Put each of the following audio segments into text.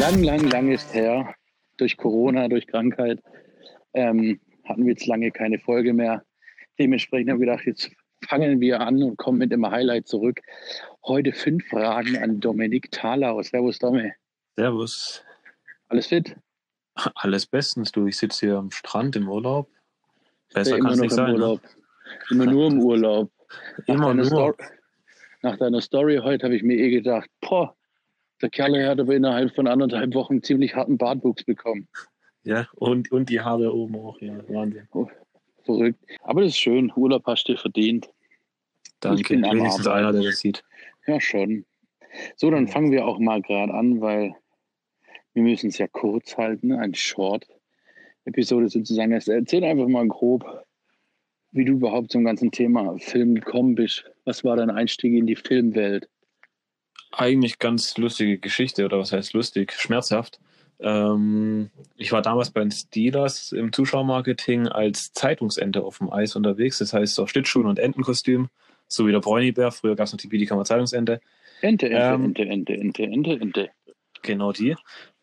Lang, lang, lang ist her. Durch Corona, durch Krankheit ähm, hatten wir jetzt lange keine Folge mehr. Dementsprechend haben wir gedacht, jetzt fangen wir an und kommen mit dem Highlight zurück. Heute fünf Fragen an Dominik Thalau. Servus, Domi. Servus. Alles fit? Alles bestens, du. Ich sitze hier am Strand im Urlaub. Besser kann es nicht sein. Ne? Urlaub. Ne? Immer nur im Urlaub. Nach Immer nur. Story, nach deiner Story heute habe ich mir eh gedacht, boah, der Kerl hat aber innerhalb von anderthalb Wochen ziemlich harten Bartwuchs bekommen. Ja, und, und die Haare oben auch, ja, Wahnsinn. Oh, verrückt. Aber das ist schön, Urlaub hast du verdient. Danke, ich bin wenigstens einer, der das sieht. Ja, schon. So, dann fangen wir auch mal gerade an, weil wir müssen es ja kurz halten, eine Short-Episode sozusagen. Erzähl einfach mal grob, wie du überhaupt zum ganzen Thema Film gekommen bist. Was war dein Einstieg in die Filmwelt? Eigentlich ganz lustige Geschichte, oder was heißt lustig? Schmerzhaft. Ähm, ich war damals bei den Steelers im Zuschauermarketing als Zeitungsente auf dem Eis unterwegs. Das heißt auch Schlittschuhen und Entenkostüm, so wie der Bräunibär. Früher gab es noch die Bietigkammer Zeitungsente. Ente, Ente, ähm, Ente, Ente, Ente, Ente, Ente. Genau die.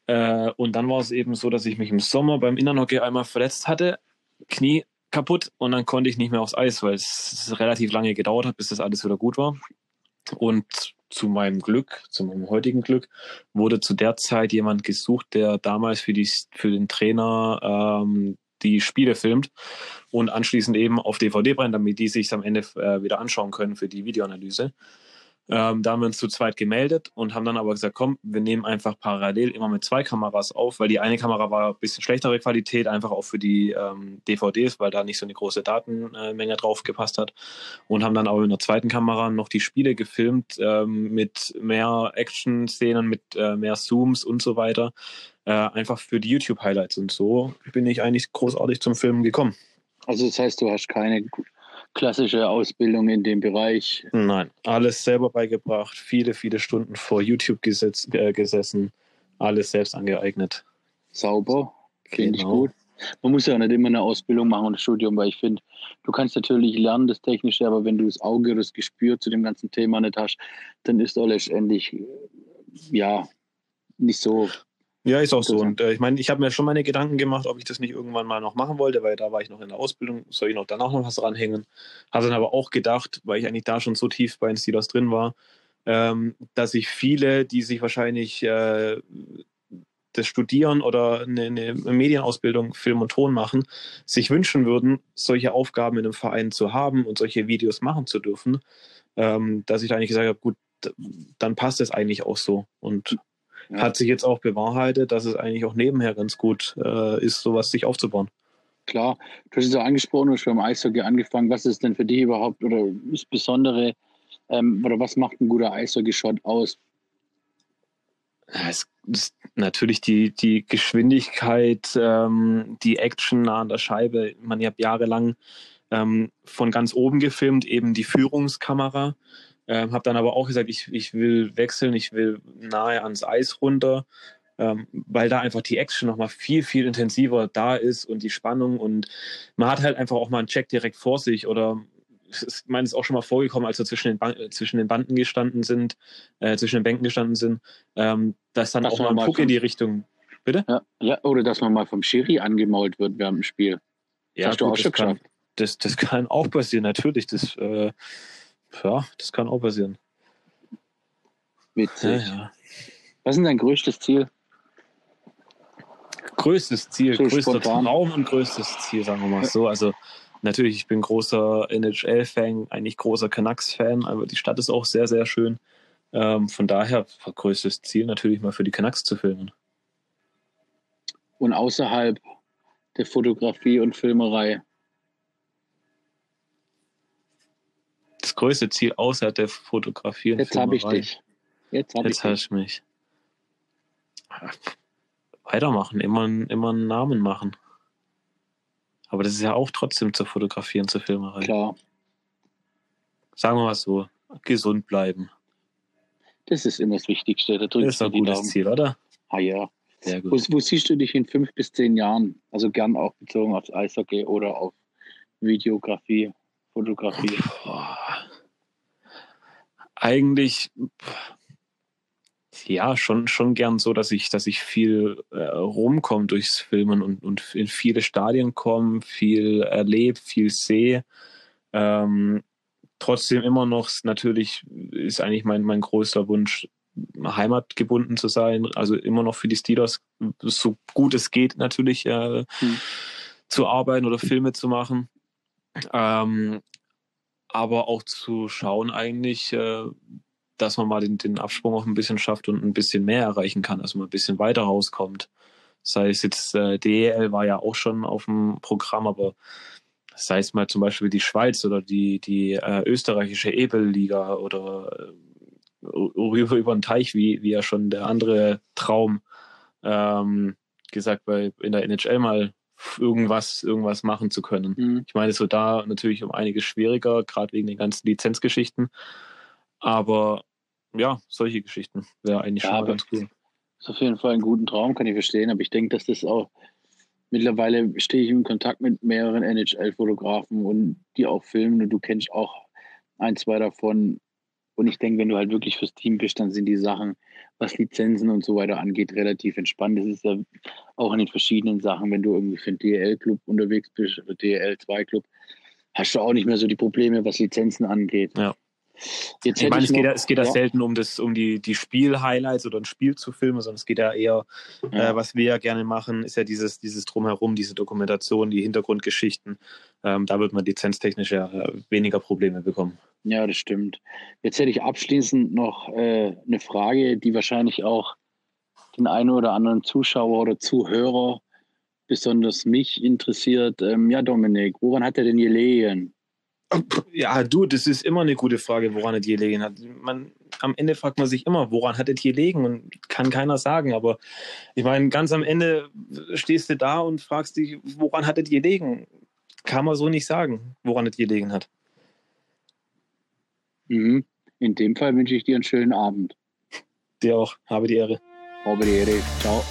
Äh, und dann war es eben so, dass ich mich im Sommer beim Innernhockey einmal verletzt hatte, Knie kaputt und dann konnte ich nicht mehr aufs Eis, weil es relativ lange gedauert hat, bis das alles wieder gut war. Und zu meinem Glück, zu meinem heutigen Glück, wurde zu der Zeit jemand gesucht, der damals für, die, für den Trainer ähm, die Spiele filmt und anschließend eben auf DVD brennt, damit die sich am Ende äh, wieder anschauen können für die Videoanalyse. Ähm, da haben wir uns zu zweit gemeldet und haben dann aber gesagt, komm, wir nehmen einfach parallel immer mit zwei Kameras auf, weil die eine Kamera war ein bisschen schlechtere Qualität, einfach auch für die ähm, DVDs, weil da nicht so eine große Datenmenge drauf gepasst hat. Und haben dann aber mit einer zweiten Kamera noch die Spiele gefilmt ähm, mit mehr Action-Szenen, mit äh, mehr Zooms und so weiter. Äh, einfach für die YouTube-Highlights. Und so bin ich eigentlich großartig zum Filmen gekommen. Also das heißt, du hast keine klassische Ausbildung in dem Bereich? Nein, alles selber beigebracht, viele, viele Stunden vor YouTube gesetz, äh, gesessen, alles selbst angeeignet. Sauber, finde genau. ich gut. Man muss ja auch nicht immer eine Ausbildung machen und ein Studium, weil ich finde, du kannst natürlich lernen, das Technische, aber wenn du das Auge oder das Gespür zu dem ganzen Thema nicht hast, dann ist auch letztendlich, ja, nicht so ja, ist auch so. Und äh, ich meine, ich habe mir schon meine Gedanken gemacht, ob ich das nicht irgendwann mal noch machen wollte, weil da war ich noch in der Ausbildung, soll ich noch danach noch was dranhängen. Habe dann aber auch gedacht, weil ich eigentlich da schon so tief bei den Steelers drin war, ähm, dass ich viele, die sich wahrscheinlich äh, das Studieren oder eine, eine, Medienausbildung, Film und Ton machen, sich wünschen würden, solche Aufgaben in einem Verein zu haben und solche Videos machen zu dürfen, ähm, dass ich da eigentlich gesagt habe, gut, dann passt es eigentlich auch so. Und ja. Hat sich jetzt auch bewahrheitet, dass es eigentlich auch nebenher ganz gut äh, ist, sowas sich aufzubauen. Klar, du hast es ja angesprochen, du hast beim Eishockey angefangen. Was ist denn für dich überhaupt oder das Besondere ähm, oder was macht ein guter Eishockey-Shot aus? Es ist natürlich die, die Geschwindigkeit, ähm, die Action nah an der Scheibe. Man, ich habe jahrelang ähm, von ganz oben gefilmt, eben die Führungskamera. Ähm, habe dann aber auch gesagt, ich, ich will wechseln, ich will nahe ans Eis runter, ähm, weil da einfach die Action nochmal viel, viel intensiver da ist und die Spannung und man hat halt einfach auch mal einen Check direkt vor sich oder ich meine, es ist auch schon mal vorgekommen, als wir zwischen den, äh, zwischen den Banden gestanden sind, äh, zwischen den Bänken gestanden sind, ähm, dass dann dass auch mal ein Puck in die Richtung. Bitte? Ja, ja, oder dass man mal vom Schiri angemault wird während dem Spiel. Ja, hast du auch schon kann, das, das kann auch passieren, natürlich. Das, äh, ja, das kann auch passieren. Witzig. Ja, ja. Was ist dein größtes Ziel? Größtes Ziel, so größter spontan. Traum und größtes Ziel, sagen wir mal so. Also natürlich, ich bin großer NHL-Fan, eigentlich großer Canucks-Fan, aber die Stadt ist auch sehr, sehr schön. Ähm, von daher größtes Ziel natürlich mal für die Canucks zu filmen. Und außerhalb der Fotografie und Filmerei, das größte Ziel außer der Fotografie. Jetzt habe ich dich. Jetzt habe ich dich. mich. Weitermachen, immer, immer einen Namen machen. Aber das ist ja auch trotzdem zu fotografieren, zur Filmerei. Klar. Sagen wir mal so, gesund bleiben. Das ist immer das Wichtigste. Da das ist ein gutes Daumen. Ziel, oder? Ah ja. Sehr gut. Wo, wo, siehst du dich in fünf bis zehn Jahren? Also gern auch bezogen aufs Eishockey oder auf Videografie, Fotografie. Boah eigentlich, ja, schon, schon gern so, dass ich, dass ich viel äh, rumkomme durchs Filmen und, und in viele Stadien komme, viel erlebe, viel sehe. Ähm, trotzdem immer noch, natürlich ist eigentlich mein, mein größter Wunsch, heimatgebunden zu sein, also immer noch für die Steelers, so gut es geht natürlich, äh, hm. zu arbeiten oder Filme zu machen. Ähm, aber auch zu schauen eigentlich, äh, dass man mal den, den Absprung auch ein bisschen schafft und ein bisschen mehr erreichen kann, also mal ein bisschen weiter rauskommt. Sei es jetzt äh, DEL war ja auch schon auf dem Programm, aber sei es mal zum Beispiel die Schweiz oder die, die äh, österreichische Ebelliga oder rüber über den Teich, wie, wie ja schon der andere Traum ähm, gesagt, bei in der NHL mal irgendwas, irgendwas machen zu können. Mhm. Ich meine, so da natürlich um einiges schwieriger, gerade wegen den ganzen Lizenzgeschichten. Aber ja, solche Geschichten wäre eigentlich ja, schon ganz cool. Ist auf jeden Fall ein guter Traum, kann ich verstehen. Aber ich denke, dass das auch mittlerweile stehe ich in Kontakt mit mehreren NHL-Fotografen und die auch filmen und du kennst auch ein, zwei davon. Und ich denke, wenn du halt wirklich fürs Team bist, dann sind die Sachen, was Lizenzen und so weiter angeht, relativ entspannt. Das ist ja auch in den verschiedenen Sachen, wenn du irgendwie für einen DL-Club unterwegs bist oder DL2-Club, hast du auch nicht mehr so die Probleme, was Lizenzen angeht. Ja. Jetzt ich meine, ich es, geht ja, es geht ja selten um, das, um die, die Spiel-Highlights oder ein Spiel zu filmen, sondern es geht ja eher, ja. Äh, was wir ja gerne machen, ist ja dieses, dieses Drumherum, diese Dokumentation, die Hintergrundgeschichten. Ähm, da wird man lizenztechnisch ja äh, weniger Probleme bekommen. Ja, das stimmt. Jetzt hätte ich abschließend noch äh, eine Frage, die wahrscheinlich auch den einen oder anderen Zuschauer oder Zuhörer, besonders mich interessiert. Ähm, ja, Dominik, woran hat er denn gelegen? Ja, du, das ist immer eine gute Frage, woran es gelegen hat. Man, am Ende fragt man sich immer, woran hat es gelegen und kann keiner sagen. Aber ich meine, ganz am Ende stehst du da und fragst dich, woran hat es gelegen? Kann man so nicht sagen, woran es gelegen hat. Mhm. In dem Fall wünsche ich dir einen schönen Abend. Dir auch. Habe die Ehre. Habe die Ehre. Ciao.